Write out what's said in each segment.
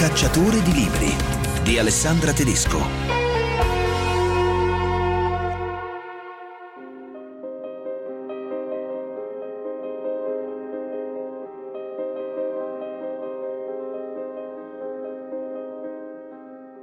Cacciatore di libri di Alessandra Tedesco.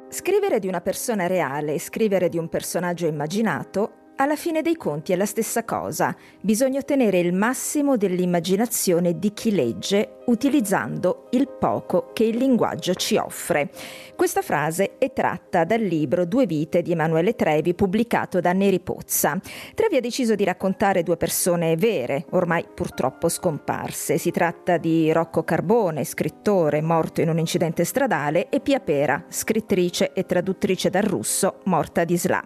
Scrivere di una persona reale e scrivere di un personaggio immaginato alla fine dei conti è la stessa cosa, bisogna ottenere il massimo dell'immaginazione di chi legge utilizzando il poco che il linguaggio ci offre. Questa frase è tratta dal libro Due vite di Emanuele Trevi pubblicato da Neri Pozza. Trevi ha deciso di raccontare due persone vere, ormai purtroppo scomparse. Si tratta di Rocco Carbone, scrittore morto in un incidente stradale, e Pia Pera, scrittrice e traduttrice dal russo, morta di Sla.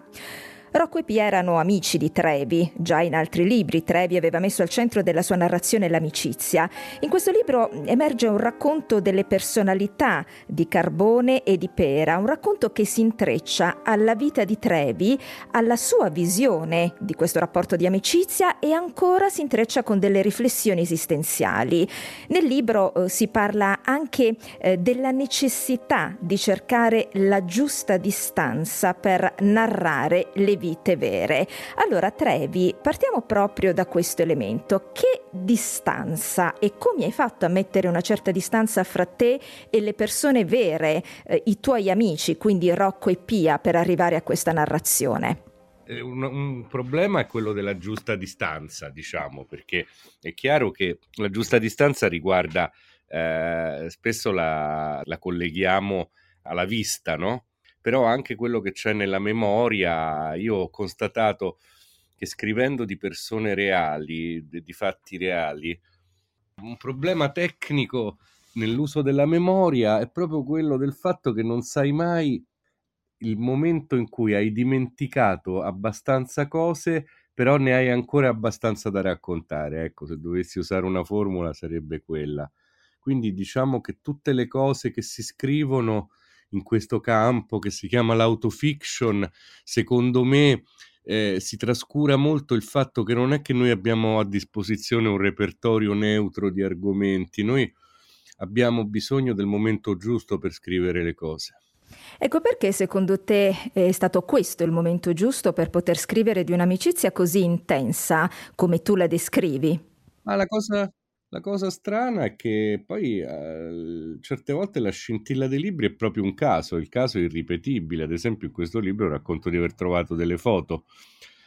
Rocco e Pia erano amici di Trevi. Già in altri libri Trevi aveva messo al centro della sua narrazione l'amicizia. In questo libro emerge un racconto delle personalità di Carbone e di Pera, un racconto che si intreccia alla vita di Trevi, alla sua visione di questo rapporto di amicizia e ancora si intreccia con delle riflessioni esistenziali. Nel libro eh, si parla anche eh, della necessità di cercare la giusta distanza per narrare le vite vere. Allora, Trevi, partiamo proprio da questo elemento. Che distanza e come hai fatto a mettere una certa distanza fra te e le persone vere, eh, i tuoi amici, quindi Rocco e Pia, per arrivare a questa narrazione? Eh, un, un, problema è quello della giusta distanza, diciamo, perché è chiaro che la giusta distanza riguarda, eh, spesso la, la colleghiamo alla vista, no? Però anche quello che c'è nella memoria, io ho constatato che scrivendo di persone reali, di fatti reali, un problema tecnico nell'uso della memoria è proprio quello del fatto che non sai mai il momento in cui hai dimenticato abbastanza cose, però ne hai ancora abbastanza da raccontare. Ecco, se dovessi usare una formula sarebbe quella. Quindi diciamo che tutte le cose che si scrivono in questo campo che si chiama l'autofiction, secondo me eh, si trascura molto il fatto che non è che noi abbiamo a disposizione un repertorio neutro di argomenti, noi abbiamo bisogno del momento giusto per scrivere le cose. Ecco perché secondo te è stato questo il momento giusto per poter scrivere di un'amicizia così intensa come tu la descrivi? Ma la cosa, la cosa strana è che poi eh, certe volte la scintilla dei libri è proprio un caso, il caso è irripetibile. Ad esempio, in questo libro racconto di aver trovato delle foto,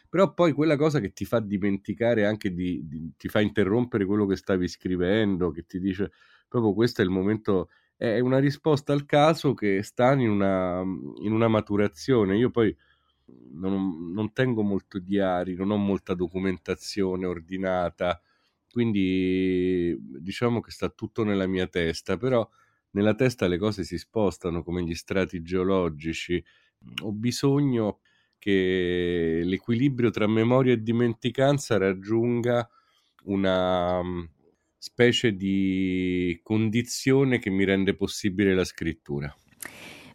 però poi quella cosa che ti fa dimenticare anche di, di ti fa interrompere quello che stavi scrivendo, che ti dice proprio questo è il momento, è una risposta al caso che sta in una, in una maturazione. Io poi non, non tengo molto diari, non ho molta documentazione ordinata quindi diciamo che sta tutto nella mia testa, però nella testa le cose si spostano come gli strati geologici. Ho bisogno che l'equilibrio tra memoria e dimenticanza raggiunga una mm, specie di condizione che mi rende possibile la scrittura.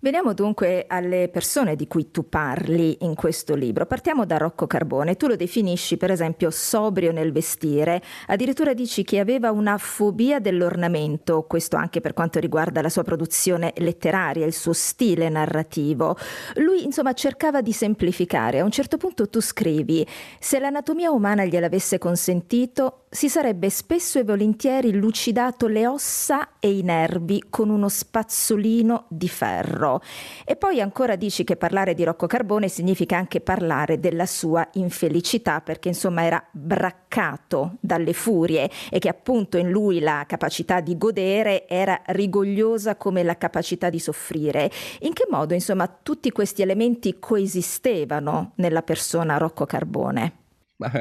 Veniamo dunque alle persone di cui tu parli in questo libro. Partiamo da Rocco Carbone. Tu lo definisci per esempio sobrio nel vestire, addirittura dici che aveva una fobia dell'ornamento, questo anche per quanto riguarda la sua produzione letteraria, il suo stile narrativo. Lui insomma cercava di semplificare. A un certo punto tu scrivi, se l'anatomia umana gliel'avesse consentito, si sarebbe spesso e volentieri lucidato le ossa e i nervi con uno spazzolino di ferro. E poi ancora dici che parlare di Rocco Carbone significa anche parlare della sua infelicità, perché insomma era braccato dalle furie e che appunto in lui la capacità di godere era rigogliosa come la capacità di soffrire. In che modo insomma tutti questi elementi coesistevano nella persona Rocco Carbone?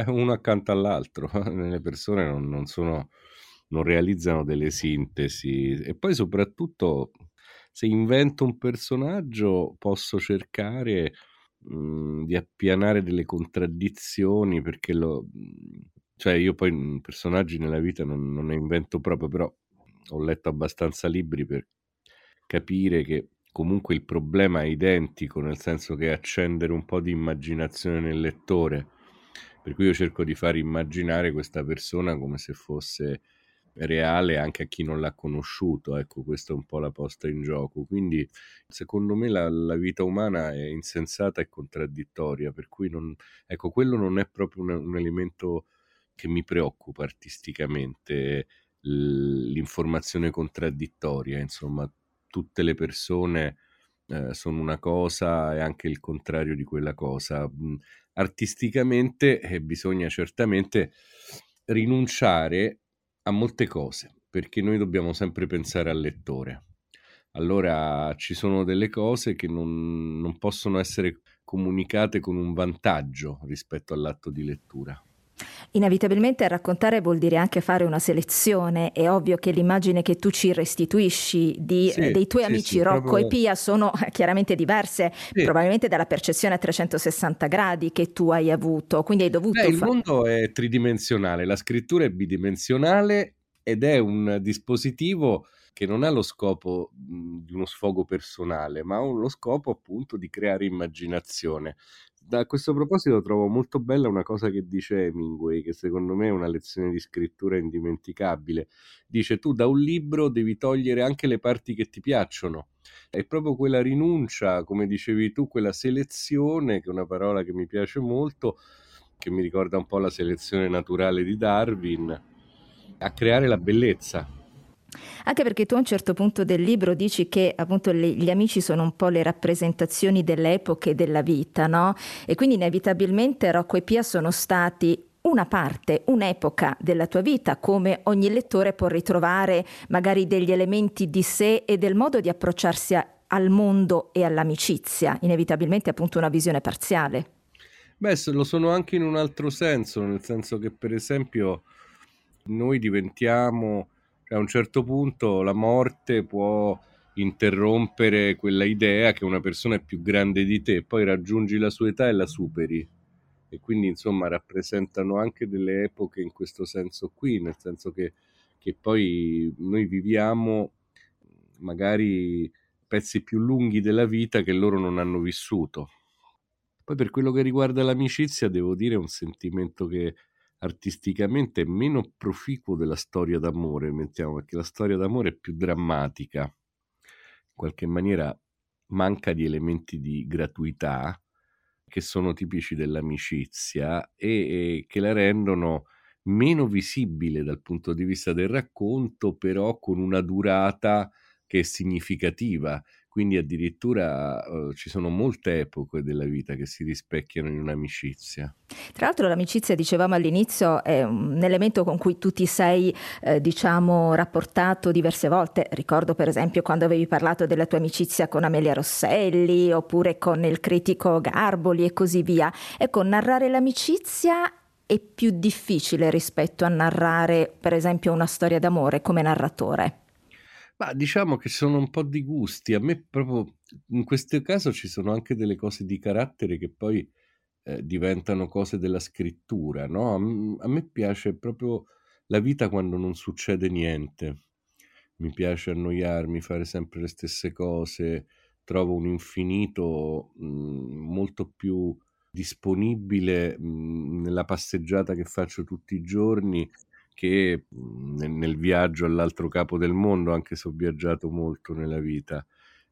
Uno accanto all'altro, le persone non, non sono non realizzano delle sintesi e poi soprattutto se invento un personaggio posso cercare mh, mhmm, di appianare delle contraddizioni perché lo... Cioè io poi mhmm, personaggi nella vita non, non ne invento proprio, però ho letto abbastanza libri per capire che comunque il problema è identico, nel senso che accendere un po' di immaginazione nel lettore. Per cui io cerco di far immaginare questa persona come se fosse reale anche a chi non l'ha conosciuto, ecco questa è un po' la posta in gioco, quindi secondo me la, la vita umana è insensata e contraddittoria, per cui non, ecco quello non è proprio un, un elemento che mi preoccupa artisticamente, l'informazione contraddittoria, insomma tutte le persone eh, sono una cosa e anche il contrario di quella cosa. Artisticamente eh, bisogna certamente rinunciare a molte cose, perché noi dobbiamo sempre pensare al lettore. Allora ci sono delle cose che non, non possono essere comunicate con un vantaggio rispetto all'atto di lettura. Inevitabilmente raccontare vuol dire anche fare una selezione. È ovvio che l'immagine che tu ci restituisci di, sì, eh, dei tuoi sì, amici sì, Rocco proprio... e Pia sono eh, chiaramente diverse, probabilmente dalla percezione a 360 gradi che tu hai avuto. Quindi hai dovuto. Beh, il mondo è tridimensionale, la scrittura è bidimensionale ed è un dispositivo che non ha lo scopo di uno sfogo personale, ma ha lo scopo appunto di creare immaginazione a questo proposito trovo molto bella una cosa che dice Hemingway, che secondo me è una lezione di scrittura indimenticabile. Dice tu da un libro devi togliere anche le parti che ti piacciono. È proprio quella rinuncia, come dicevi tu, quella selezione, che è una parola che mi piace molto, che mi ricorda un po' la selezione naturale di Darwin, a creare la bellezza anche perché tu a un certo punto del libro dici che appunto le, gli amici sono un po' le rappresentazioni delle epoche della vita, no? E quindi inevitabilmente Rocco e Pia sono stati una parte, un'epoca della tua vita, come ogni lettore può ritrovare magari degli elementi di sé e del modo di approcciarsi a, al mondo e all'amicizia, inevitabilmente appunto una visione parziale. Beh, lo sono anche in un altro senso, nel senso che per esempio noi diventiamo a un certo punto la morte può interrompere quella idea che una persona è più grande di te, poi raggiungi la sua età e la superi. E quindi insomma rappresentano anche delle epoche in questo senso qui, nel senso che, che poi noi viviamo magari pezzi più lunghi della vita che loro non hanno vissuto. Poi per quello che riguarda l'amicizia devo dire un sentimento che artisticamente meno proficuo della storia d'amore, mettiamo, perché la storia d'amore è più drammatica, in qualche maniera manca di elementi di gratuità che sono tipici dell'amicizia e, e che la rendono meno visibile dal punto di vista del racconto, però con una durata che è significativa quindi addirittura uh, ci sono molte epoche della vita che si rispecchiano in un'amicizia. Tra l'altro l'amicizia, dicevamo all'inizio, è un elemento con cui tu ti sei, eh, diciamo, rapportato diverse volte. Ricordo per esempio quando avevi parlato della tua amicizia con Amelia Rosselli oppure con il critico Garboli e così via. Ecco, narrare l'amicizia è più difficile rispetto a narrare, per esempio, una storia d'amore come narratore. Ma diciamo che sono un po' di gusti. A me proprio in questo caso ci sono anche delle cose di carattere che poi eh, diventano cose della scrittura, no? A, a me piace proprio la vita quando non succede niente. Mi piace annoiarmi, fare sempre le stesse cose. Trovo un infinito mh, molto più disponibile mh, nella passeggiata che faccio tutti i giorni che nel, nel viaggio all'altro capo del mondo, anche se ho viaggiato molto nella vita,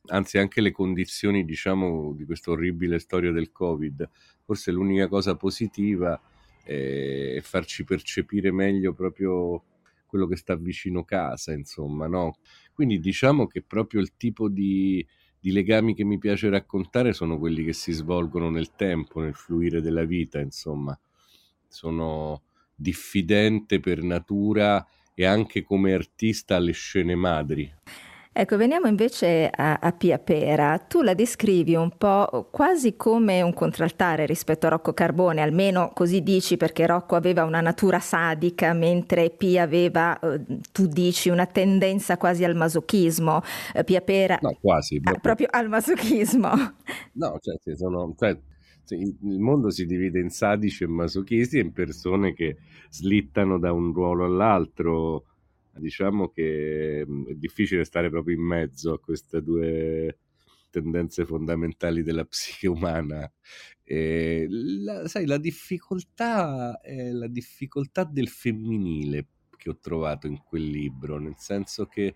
anzi anche le condizioni diciamo di questa orribile storia del covid forse l'unica cosa positiva è farci percepire meglio proprio quello che sta vicino casa insomma no? Quindi diciamo che proprio il tipo di, di legami che mi piace raccontare sono quelli che si svolgono nel tempo nel fluire della vita insomma. Sono diffidente per natura e anche come artista alle scene madri. Ecco, veniamo invece a, a, Pia Pera. Tu la descrivi un po' quasi come un contraltare rispetto a Rocco Carbone, almeno così dici, perché Rocco aveva una natura sadica, mentre Pia aveva, eh, tu dici, una tendenza quasi al masochismo. Eh, Pia Pera... No, quasi. Proprio, ah, proprio al masochismo. No, cioè, sono... Cioè il mondo si divide in sadici e masochisti e in persone che slittano da un ruolo all'altro. Diciamo che mm, è difficile stare proprio in mezzo a queste due tendenze fondamentali della psiche umana. La, sai, la difficoltà è la difficoltà del femminile che ho trovato in quel libro, nel senso che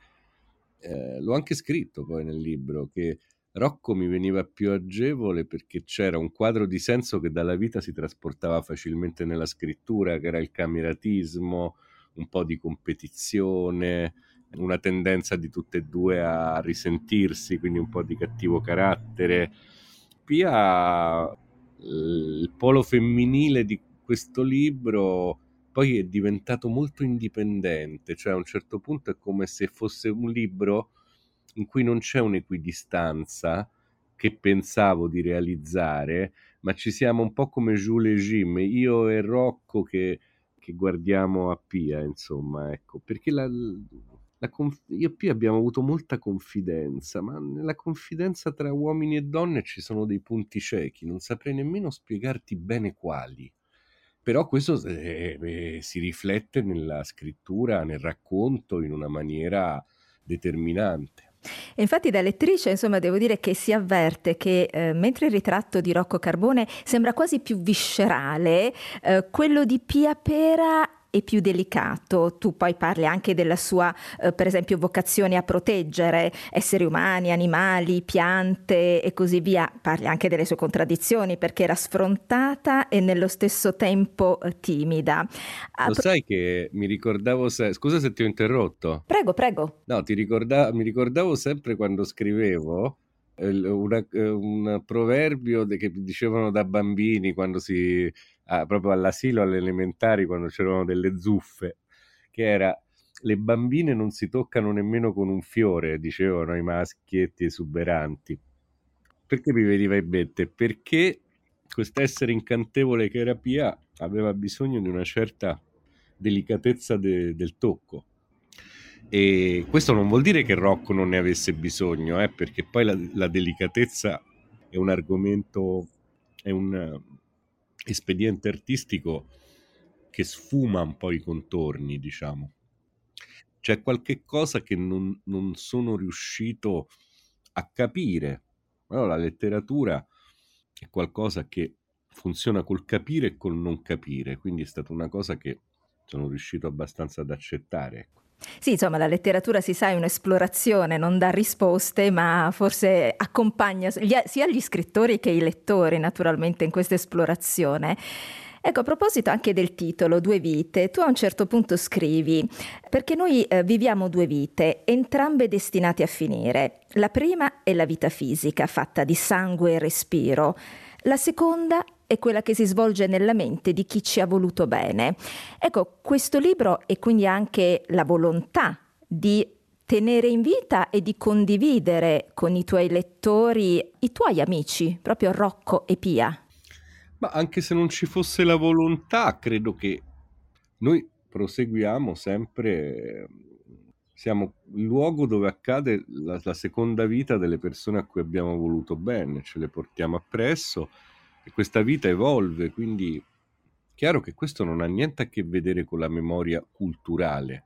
eh, l'ho anche scritto poi nel libro, che Rocco mi veniva più agevole perché c'era un quadro di senso che dalla vita si trasportava facilmente nella scrittura, che era il cameratismo, un po' di competizione, una tendenza di tutte e due a risentirsi, quindi un po' di cattivo carattere. Pia, il polo femminile di questo libro poi è diventato molto indipendente, cioè a un certo punto è come se fosse un libro in cui non c'è un'equidistanza che pensavo di realizzare, ma ci siamo un po' come Jules e Jim, io e Rocco che, che guardiamo a Pia, insomma, ecco, perché la, conf- io e Pia abbiamo avuto molta confidenza, ma nella confidenza tra uomini e donne ci sono dei punti ciechi, non saprei nemmeno spiegarti bene quali. Però questo eh, eh, si riflette nella scrittura, nel racconto in una maniera determinante. Infatti da lettrice, insomma, devo dire che si avverte che eh, mentre il ritratto di Rocco Carbone sembra quasi più viscerale, eh, quello di Pia Pera e più delicato. Tu poi parli anche della sua, eh, per esempio, vocazione a proteggere esseri umani, animali, piante e così via. Parli anche delle sue contraddizioni perché era sfrontata e nello stesso tempo eh, timida. Ah, Lo sai che mi ricordavo, se... scusa se ti ho interrotto. Prego, prego. No, ti ricorda... mi ricordavo sempre quando scrivevo una, un proverbio che dicevano da bambini quando si a, proprio all'asilo, alle elementari, quando c'erano delle zuffe, che era le bambine non si toccano nemmeno con un fiore, dicevano i maschietti esuberanti. Perché mi veniva in mente? Perché quest'essere incantevole che era Pia aveva bisogno di una certa delicatezza de, del tocco. E questo non vuol dire che Rocco non ne avesse bisogno, eh, perché poi la, la delicatezza è un argomento, è un, espediente artistico che sfuma un po' i contorni, diciamo. C'è qualche cosa che non, non sono riuscito a capire. Allora, la letteratura è qualcosa che funziona col capire e col non capire, quindi è stata una cosa che sono riuscito abbastanza ad accettare. Ecco. Sì, insomma, la letteratura si sa è un'esplorazione, non dà risposte, ma forse accompagna sia gli scrittori che i lettori, naturalmente, in questa esplorazione. Ecco, a proposito anche del titolo, Due vite, tu a un certo punto scrivi, perché noi eh, viviamo due vite, entrambe destinate a finire. La prima è la vita fisica, fatta di sangue e respiro. La seconda è quella che si svolge nella mente di chi ci ha voluto bene. Ecco, questo libro e quindi anche la volontà di tenere in vita e di condividere con i tuoi lettori, i tuoi amici, proprio Rocco e Pia. Ma anche se non ci fosse la volontà, credo che noi proseguiamo sempre, siamo il luogo dove accade la, la seconda vita delle persone a cui abbiamo voluto bene, ce le portiamo appresso e questa vita evolve, quindi chiaro che questo non ha niente a che vedere con la memoria culturale.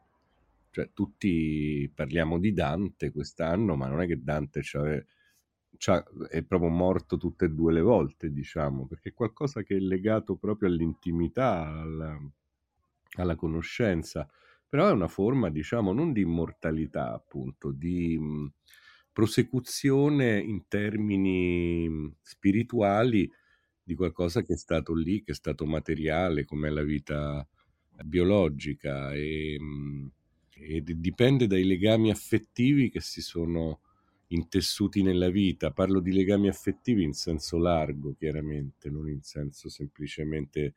Cioè, tutti parliamo di Dante quest'anno, ma non è che Dante è proprio morto tutte e due le volte, diciamo, perché è qualcosa che è legato proprio all'intimità, alla, alla conoscenza, però è una forma, diciamo, non di immortalità, appunto, di mh, prosecuzione in termini spirituali di qualcosa che è stato lì, che è stato materiale, come la vita biologica e, mm, e dipende dai legami affettivi che si sono intessuti nella vita. Parlo di legami affettivi in senso largo, chiaramente, non in senso semplicemente,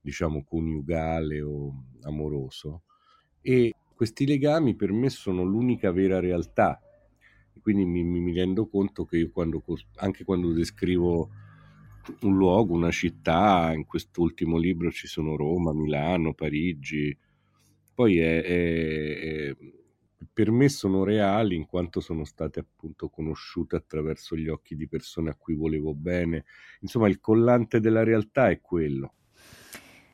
diciamo, coniugale o amoroso. E questi legami per me sono l'unica vera realtà. Quindi mi, mi rendo conto che io quando, anche quando descrivo un luogo, una città, in quest'ultimo libro ci sono Roma, Milano, Parigi, poi è, è, è, per me sono reali in quanto sono state appunto conosciute attraverso gli occhi di persone a cui volevo bene, insomma il collante della realtà è quello.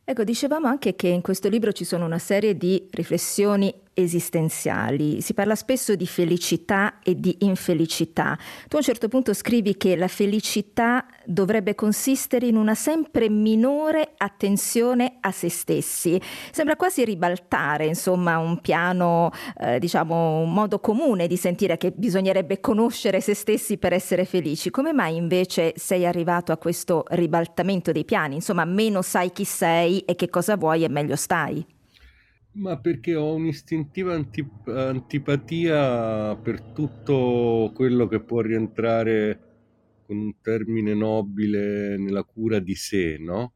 Ecco, dicevamo anche che in questo libro ci sono una serie di riflessioni esistenziali. Si parla spesso di felicità e di infelicità. Tu a un certo punto scrivi che la felicità dovrebbe consistere in una sempre minore attenzione a se stessi. Sembra quasi ribaltare, insomma, un piano, eh, diciamo, un modo comune di sentire che bisognerebbe conoscere se stessi per essere felici. Come mai invece sei arrivato a questo ribaltamento dei piani? Insomma, meno sai chi sei e che cosa vuoi e meglio stai. Ma perché ho un'istintiva antip- antipatia per tutto quello che può rientrare con un termine nobile nella cura di sé, no?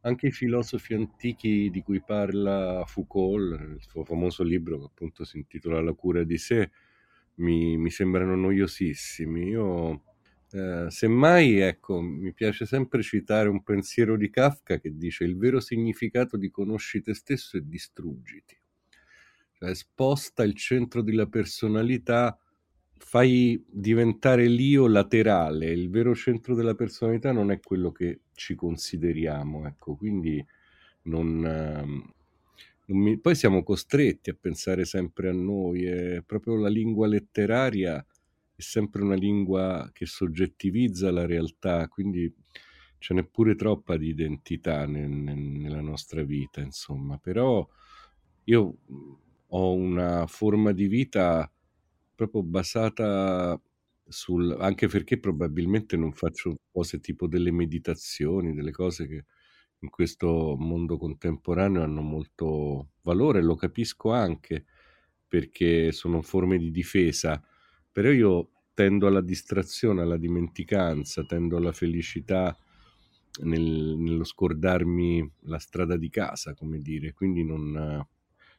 Anche i filosofi antichi di cui parla Foucault, nel suo famoso libro che appunto si intitola La cura di sé, mi, mi sembrano noiosissimi. Io eh, semmai, ecco, mi piace sempre citare un pensiero di Kafka che dice il vero significato di conosci te stesso è distruggiti. Cioè, sposta il centro della personalità, fai diventare l'io laterale, il vero centro della personalità non è quello che ci consideriamo, ecco, quindi non... Ehm. Poi siamo costretti a pensare sempre a noi, è proprio la lingua letteraria sempre una lingua che soggettivizza la realtà, quindi ce n'è pure troppa di identità nel, nel, nella nostra vita, insomma. Però io ho una forma di vita proprio basata sul... anche perché probabilmente non faccio cose tipo delle meditazioni, delle cose che in questo mondo contemporaneo hanno molto valore, lo capisco anche perché sono forme di difesa però io tendo alla distrazione, alla dimenticanza, tendo alla felicità nel, nello scordarmi la strada di casa, come dire, quindi non,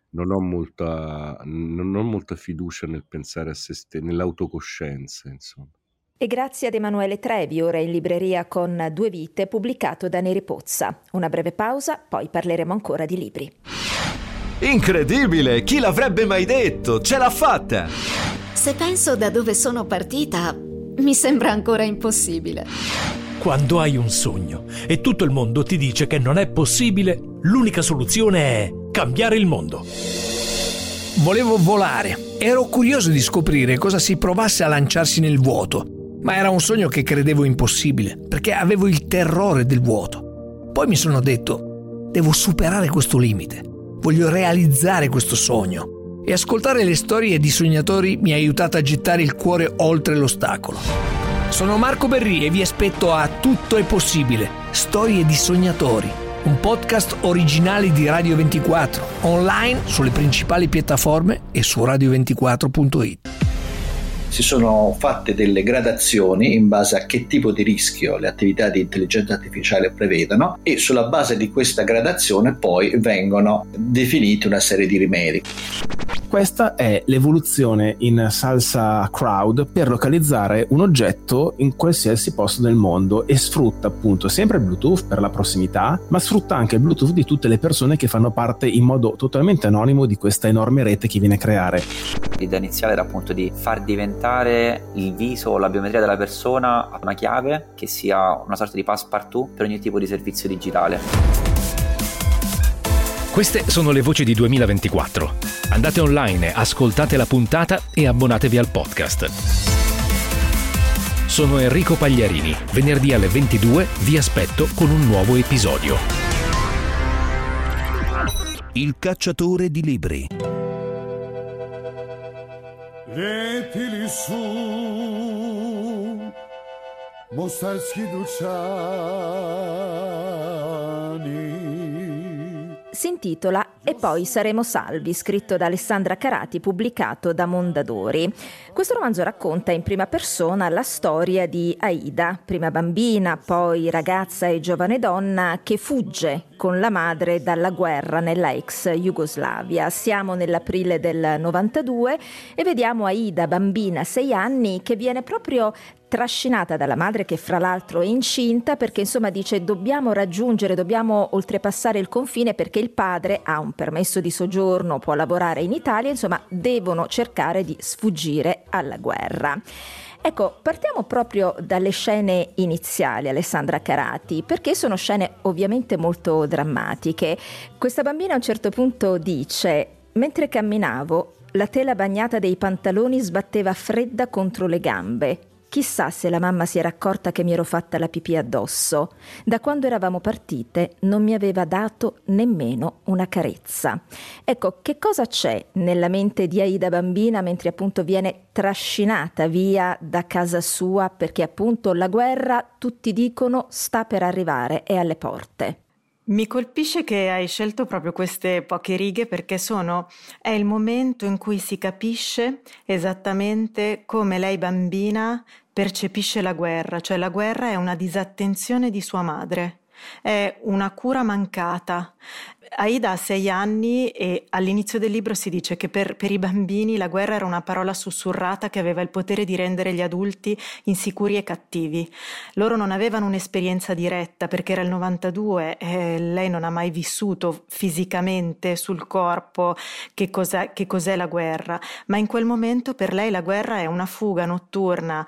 non, ho, molta, non ho molta fiducia nel pensare a se stesso, nell'autocoscienza, insomma. E grazie ad Emanuele Trevi, ora in libreria con Due Vite, pubblicato da Neri Pozza. Una breve pausa, poi parleremo ancora di libri. Incredibile! Chi l'avrebbe mai detto? Ce l'ha fatta! Se penso da dove sono partita, mi sembra ancora impossibile. Quando hai un sogno e tutto il mondo ti dice che non è possibile, l'unica soluzione è cambiare il mondo. Volevo volare. Ero curioso di scoprire cosa si provasse a lanciarsi nel vuoto, ma era un sogno che credevo impossibile, perché avevo il terrore del vuoto. Poi mi sono detto, devo superare questo limite, voglio realizzare questo sogno e ascoltare le storie di sognatori mi ha aiutato a gettare il cuore oltre l'ostacolo. Sono Marco Berri e vi aspetto a Tutto è possibile, storie di sognatori, un podcast originale di Radio 24, online sulle principali piattaforme e su radio24.it si sono fatte delle gradazioni in base a che tipo di rischio le attività di intelligenza artificiale prevedono e sulla base di questa gradazione poi vengono definiti una serie di rimedi. Questa è l'evoluzione in salsa crowd per localizzare un oggetto in qualsiasi posto del mondo e sfrutta appunto sempre il Bluetooth per la prossimità, ma sfrutta anche il Bluetooth di tutte le persone che fanno parte in modo totalmente anonimo di questa enorme rete che viene a creare. L'idea iniziale era appunto di far diventare il viso o la biometria della persona una chiave che sia una sorta di passepartout per ogni tipo di servizio digitale. Queste sono le voci di 2024. Andate online, ascoltate la puntata e abbonatevi al podcast. Sono Enrico Pagliarini. Venerdì alle 22 vi aspetto con un nuovo episodio. Il cacciatore di libri. Letili su Mostarski Duciani si intitola E poi saremo salvi, scritto da Alessandra Carati, pubblicato da Mondadori. Questo romanzo racconta in prima persona la storia di Aida, prima bambina, poi ragazza e giovane donna che fugge con la madre dalla guerra nella ex Jugoslavia. Siamo nell'aprile del 92 e vediamo Aida, bambina, sei anni, che viene proprio trascinata dalla madre che fra l'altro è incinta perché insomma dice dobbiamo raggiungere, dobbiamo oltrepassare il confine perché il padre ha un permesso di soggiorno, può lavorare in Italia, insomma devono cercare di sfuggire alla guerra. Ecco, partiamo proprio dalle scene iniziali, Alessandra Carati, perché sono scene ovviamente molto drammatiche. Questa bambina a un certo punto dice Mentre camminavo, la tela bagnata dei pantaloni sbatteva fredda contro le gambe. Chissà se la mamma si era accorta che mi ero fatta la pipì addosso. Da quando eravamo partite non mi aveva dato nemmeno una carezza. Ecco, che cosa c'è nella mente di Aida bambina mentre appunto viene trascinata via da casa sua perché appunto la guerra, tutti dicono, sta per arrivare, è alle porte? Mi colpisce che hai scelto proprio queste poche righe perché sono, è il momento in cui si capisce esattamente come lei bambina percepisce la guerra, cioè la guerra è una disattenzione di sua madre, è una cura mancata. Aida ha sei anni e all'inizio del libro si dice che per, per, i bambini la guerra era una parola sussurrata che aveva il potere di rendere gli adulti insicuri e cattivi. Loro non avevano un'esperienza diretta perché era il 92 e lei non ha mai vissuto fisicamente sul corpo che cos'è, che cos'è la guerra, ma in quel momento per lei la guerra è una fuga notturna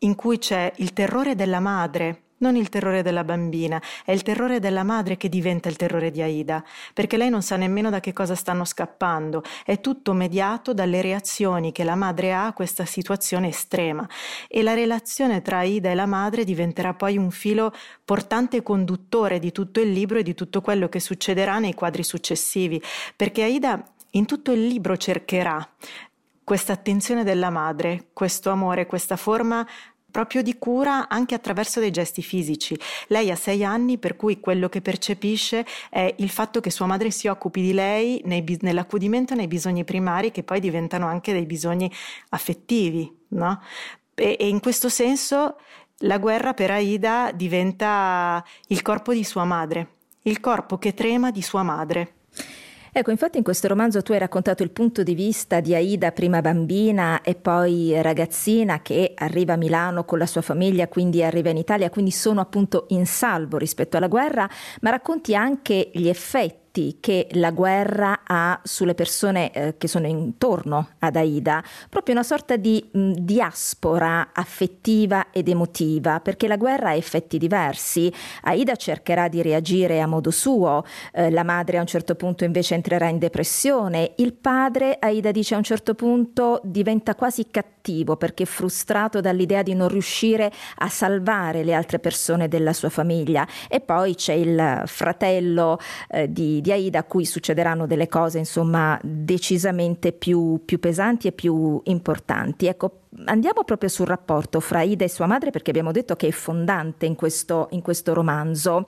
in cui c'è il terrore della madre non il terrore della bambina, è il terrore della madre che diventa il terrore di Aida, perché lei non sa nemmeno da che cosa stanno scappando, è tutto mediato dalle reazioni che la madre ha a questa situazione estrema. E la relazione tra Aida e la madre diventerà poi un filo portante e conduttore di tutto il libro e di tutto quello che succederà nei quadri successivi, perché Aida in tutto il libro cercherà questa attenzione della madre, questo amore, questa forma proprio di cura anche attraverso dei gesti fisici. Lei ha sei anni, per cui quello che percepisce è il fatto che sua madre si occupi di lei nei, nell'accudimento nei bisogni primari, che poi diventano anche dei bisogni affettivi. No? E, e in questo senso la guerra per Aida diventa il corpo di sua madre, il corpo che trema di sua madre. Ecco, infatti in questo romanzo tu hai raccontato il punto di vista di Aida, prima bambina e poi ragazzina che arriva a Milano con la sua famiglia, quindi arriva in Italia, quindi sono appunto in salvo rispetto alla guerra, ma racconti anche gli effetti effetti che la guerra ha sulle persone eh, che sono intorno ad Aida, proprio una sorta di mh, diaspora affettiva ed emotiva, perché la guerra ha effetti diversi. Aida cercherà di reagire a modo suo, eh, la madre a un certo punto invece entrerà in depressione, il padre, Aida dice a un certo punto, diventa quasi cattivo perché frustrato dall'idea di non riuscire a salvare le altre persone della sua famiglia e poi c'è il fratello eh, di, di di Aida a cui succederanno delle cose insomma decisamente più, più pesanti e più importanti. Ecco, andiamo proprio sul rapporto fra Aida e sua madre perché abbiamo detto che è fondante in questo, in questo romanzo.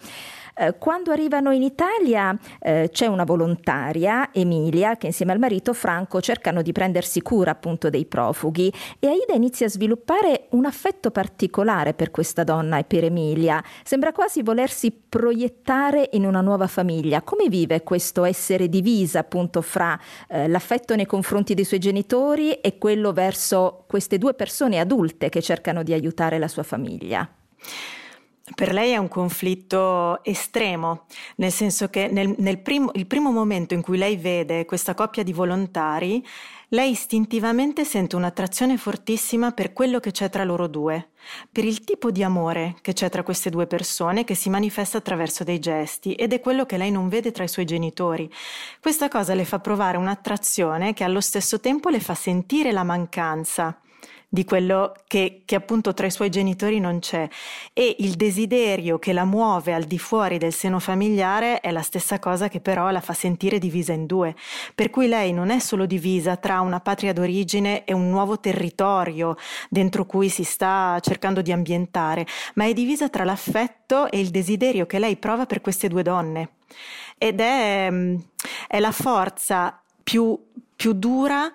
Eh, quando arrivano in Italia eh, c'è una volontaria, Emilia, che insieme al marito Franco cercano di prendersi cura appunto dei profughi e Aida inizia a sviluppare un affetto particolare per questa donna e per Emilia. Sembra quasi volersi proiettare in una nuova famiglia. Come vive questo essere divisa appunto fra eh, l'affetto nei confronti dei suoi genitori e quello verso queste due persone adulte che cercano di aiutare la sua famiglia? Per lei è un conflitto estremo, nel senso che nel, nel primo, il primo momento in cui lei vede questa coppia di volontari, lei istintivamente sente un'attrazione fortissima per quello che c'è tra loro due, per il tipo di amore che c'è tra queste due persone che si manifesta attraverso dei gesti ed è quello che lei non vede tra i suoi genitori. Questa cosa le fa provare un'attrazione che allo stesso tempo le fa sentire la mancanza di quello che, che, appunto tra i suoi genitori non c'è. E il desiderio che la muove al di fuori del seno familiare è la stessa cosa che però la fa sentire divisa in due, per cui lei non è solo divisa tra una patria d'origine e un nuovo territorio dentro cui si sta cercando di ambientare, ma è divisa tra l'affetto e il desiderio che lei prova per queste due donne. Ed è, è la forza più, più dura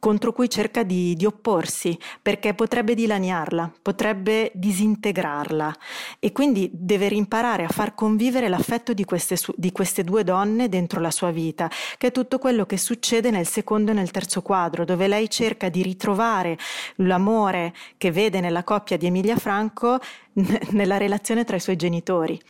contro cui cerca di, di, opporsi perché potrebbe dilaniarla, potrebbe disintegrarla e quindi deve rimparare a far convivere l'affetto di queste, di queste, due donne dentro la sua vita, che è tutto quello che succede nel secondo e nel terzo quadro, dove lei cerca di ritrovare l'amore che vede nella coppia di Emilia Franco n- nella relazione tra i suoi genitori.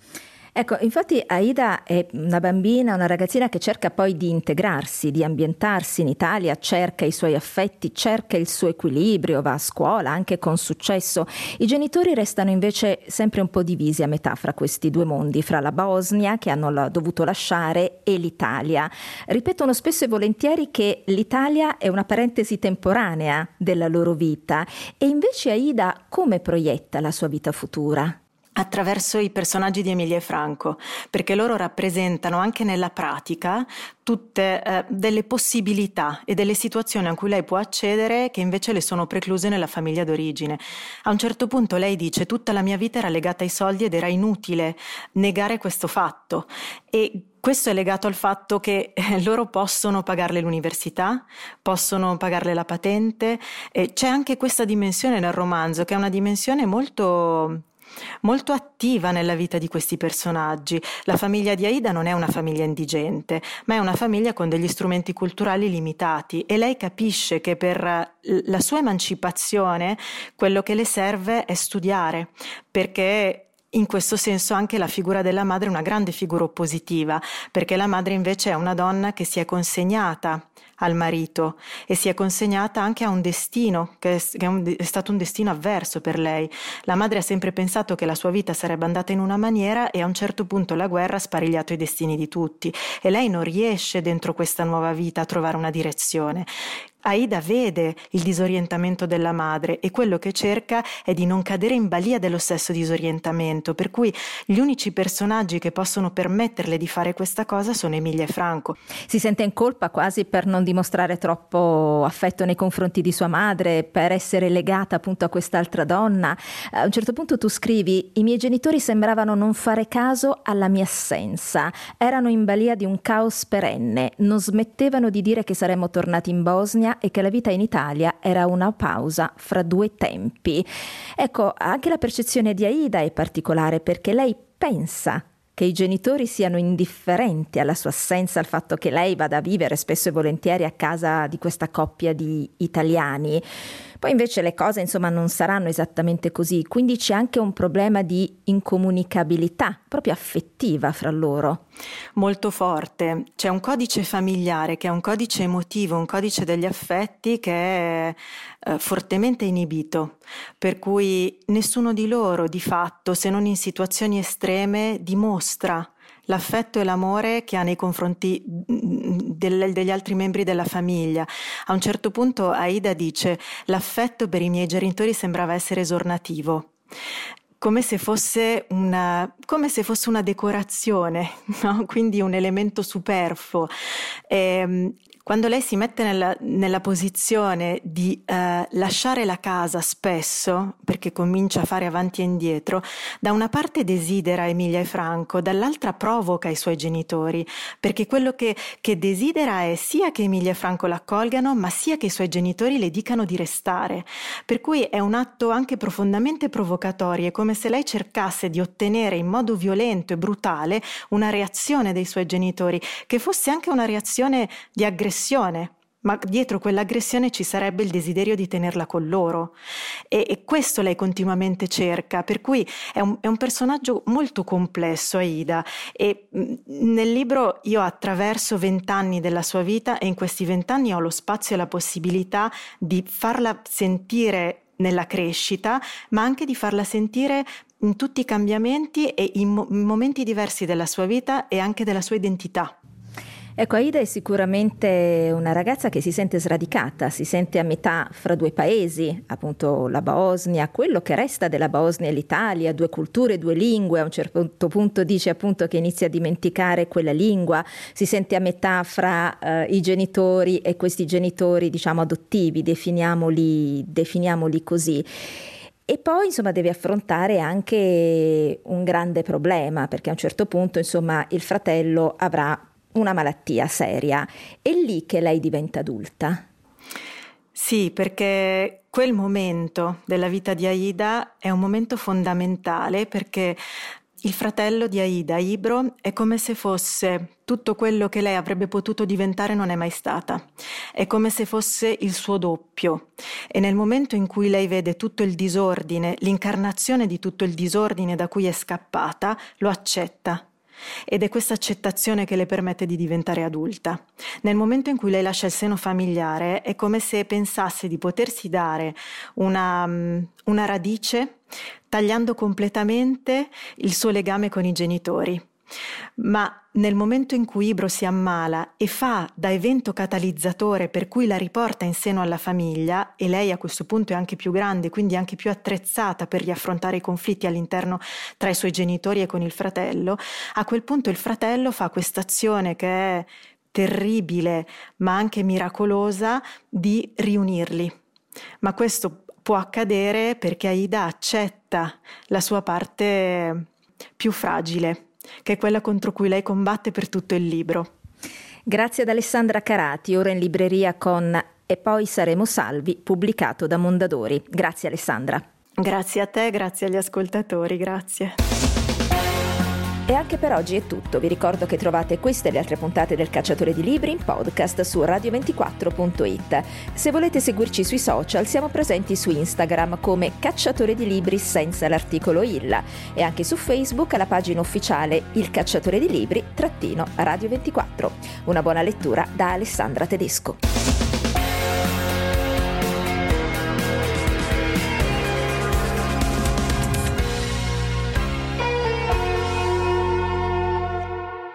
Ecco, infatti Aida è una bambina, una ragazzina che cerca poi di integrarsi, di ambientarsi in Italia, cerca i suoi affetti, cerca il suo equilibrio, va a scuola anche con successo. I genitori restano invece sempre un po' divisi a metà fra questi due mondi, fra la Bosnia che hanno dovuto lasciare e l'Italia. Ripetono spesso e volentieri che l'Italia è una parentesi temporanea della loro vita e invece Aida come proietta la sua vita futura? Attraverso i personaggi di Emilia e Franco, perché loro rappresentano anche nella pratica tutte eh, delle possibilità e delle situazioni a cui lei può accedere che invece le sono precluse nella famiglia d'origine. A un certo punto lei dice tutta la mia vita era legata ai soldi ed era inutile negare questo fatto e questo è legato al fatto che eh, loro possono pagarle l'università, possono pagarle la patente e c'è anche questa dimensione nel romanzo che è una dimensione molto molto attiva nella vita di questi personaggi. La famiglia di Aida non è una famiglia indigente, ma è una famiglia con degli strumenti culturali limitati e lei capisce che per la sua emancipazione quello che le serve è studiare, perché in questo senso anche la figura della madre è una grande figura oppositiva, perché la madre invece è una donna che si è consegnata al marito e si è consegnata anche a un destino che è, che è, un, è stato un destino avverso per lei. La madre ha sempre pensato che la sua vita sarebbe andata in una maniera e a un certo punto la guerra ha sparigliato i destini di tutti e lei non riesce dentro questa nuova vita a trovare una direzione. Aida vede il disorientamento della madre e quello che cerca è di non cadere in balia dello stesso disorientamento, per cui gli unici personaggi che possono permetterle di fare questa cosa sono Emilia e Franco. Si sente in colpa quasi per non dimostrare troppo affetto nei confronti di sua madre, per essere legata appunto a quest'altra donna. A un certo punto tu scrivi: I miei genitori sembravano non fare caso alla mia assenza, erano in balia di un caos perenne, non smettevano di dire che saremmo tornati in Bosnia e che la vita in Italia era una pausa fra due tempi. Ecco, anche la percezione di Aida è particolare perché lei pensa che i genitori siano indifferenti alla sua assenza, al fatto che lei vada a vivere spesso e volentieri a casa di questa coppia di italiani. Poi invece le cose insomma non saranno esattamente così, quindi c'è anche un problema di incomunicabilità proprio affettiva fra loro. Molto forte, c'è un codice familiare che è un codice emotivo, un codice degli affetti che è eh, fortemente inibito, per cui nessuno di loro di fatto, se non in situazioni estreme, dimostra l'affetto e l'amore che ha nei confronti mm, del, degli altri membri della famiglia. A un certo punto Aida dice l'affetto per i miei genitori sembrava essere esornativo come se fosse una, come se fosse una decorazione, no? quindi un elemento superfluo. E, ehm, quando lei si mette nella, nella posizione di eh, lasciare la casa spesso, perché comincia a fare avanti e indietro, da una parte desidera Emilia e Franco, dall'altra provoca i suoi genitori, perché quello che, che desidera è sia che Emilia e Franco l'accolgano, ma sia che i suoi genitori le dicano di restare. Per cui è un atto anche profondamente provocatorio, è come se lei cercasse di ottenere in modo violento e brutale una reazione dei suoi genitori, che fosse anche una reazione di aggressione aggressione, ma dietro quell'aggressione ci sarebbe il desiderio di tenerla con loro. E, e questo lei continuamente cerca, per cui è un, è un, personaggio molto complesso, Aida. E nel libro io attraverso vent'anni della sua vita e in questi vent'anni ho lo spazio e la possibilità di farla sentire nella crescita, ma anche di farla sentire in tutti i cambiamenti e in momenti diversi della sua vita e anche della sua identità. Ecco, Aida è sicuramente una ragazza che si sente sradicata, si sente a metà fra due paesi, appunto la Bosnia, quello che resta della Bosnia e l'Italia, due culture, due lingue, a un certo punto dice appunto che inizia a dimenticare quella lingua, si sente a metà fra eh, i genitori e questi genitori diciamo adottivi, definiamoli, definiamoli così. E poi insomma deve affrontare anche un grande problema perché a un certo punto insomma il fratello avrà una malattia seria. È lì che lei diventa adulta. Sì, perché quel momento della vita di Aida è un momento fondamentale perché il fratello di Aida, Ibro, è come se fosse tutto quello che lei avrebbe potuto diventare non è mai stata. È come se fosse il suo doppio. E nel momento in cui lei vede tutto il disordine, l'incarnazione di tutto il disordine da cui è scappata, lo accetta ed è questa accettazione che le permette di diventare adulta. Nel momento in cui lei lascia il seno familiare è come se pensasse di potersi dare una, mm, una radice tagliando completamente il suo legame con i genitori. Ma nel momento in cui Ibro si ammala e fa da evento catalizzatore per cui la riporta in seno alla famiglia, e lei a questo punto è anche più grande, quindi anche più attrezzata per riaffrontare i conflitti all'interno tra i suoi genitori e con il fratello, a quel punto il fratello fa questa azione che è terribile ma anche miracolosa di riunirli. Ma questo può accadere perché Aida accetta la sua parte più fragile che è quella contro cui lei combatte per tutto il libro. Grazie ad Alessandra Carati, ora in libreria con E poi saremo salvi, pubblicato da Mondadori. Grazie Alessandra. Grazie a te, grazie agli ascoltatori, grazie. E anche per oggi è tutto. Vi ricordo che trovate queste e le altre puntate del Cacciatore di Libri in podcast su radio24.it. Se volete seguirci sui social, siamo presenti su Instagram come Cacciatore di Libri senza l'articolo il e anche su Facebook alla pagina ufficiale Il Cacciatore di Libri trattino Radio24. Una buona lettura da Alessandra Tedesco.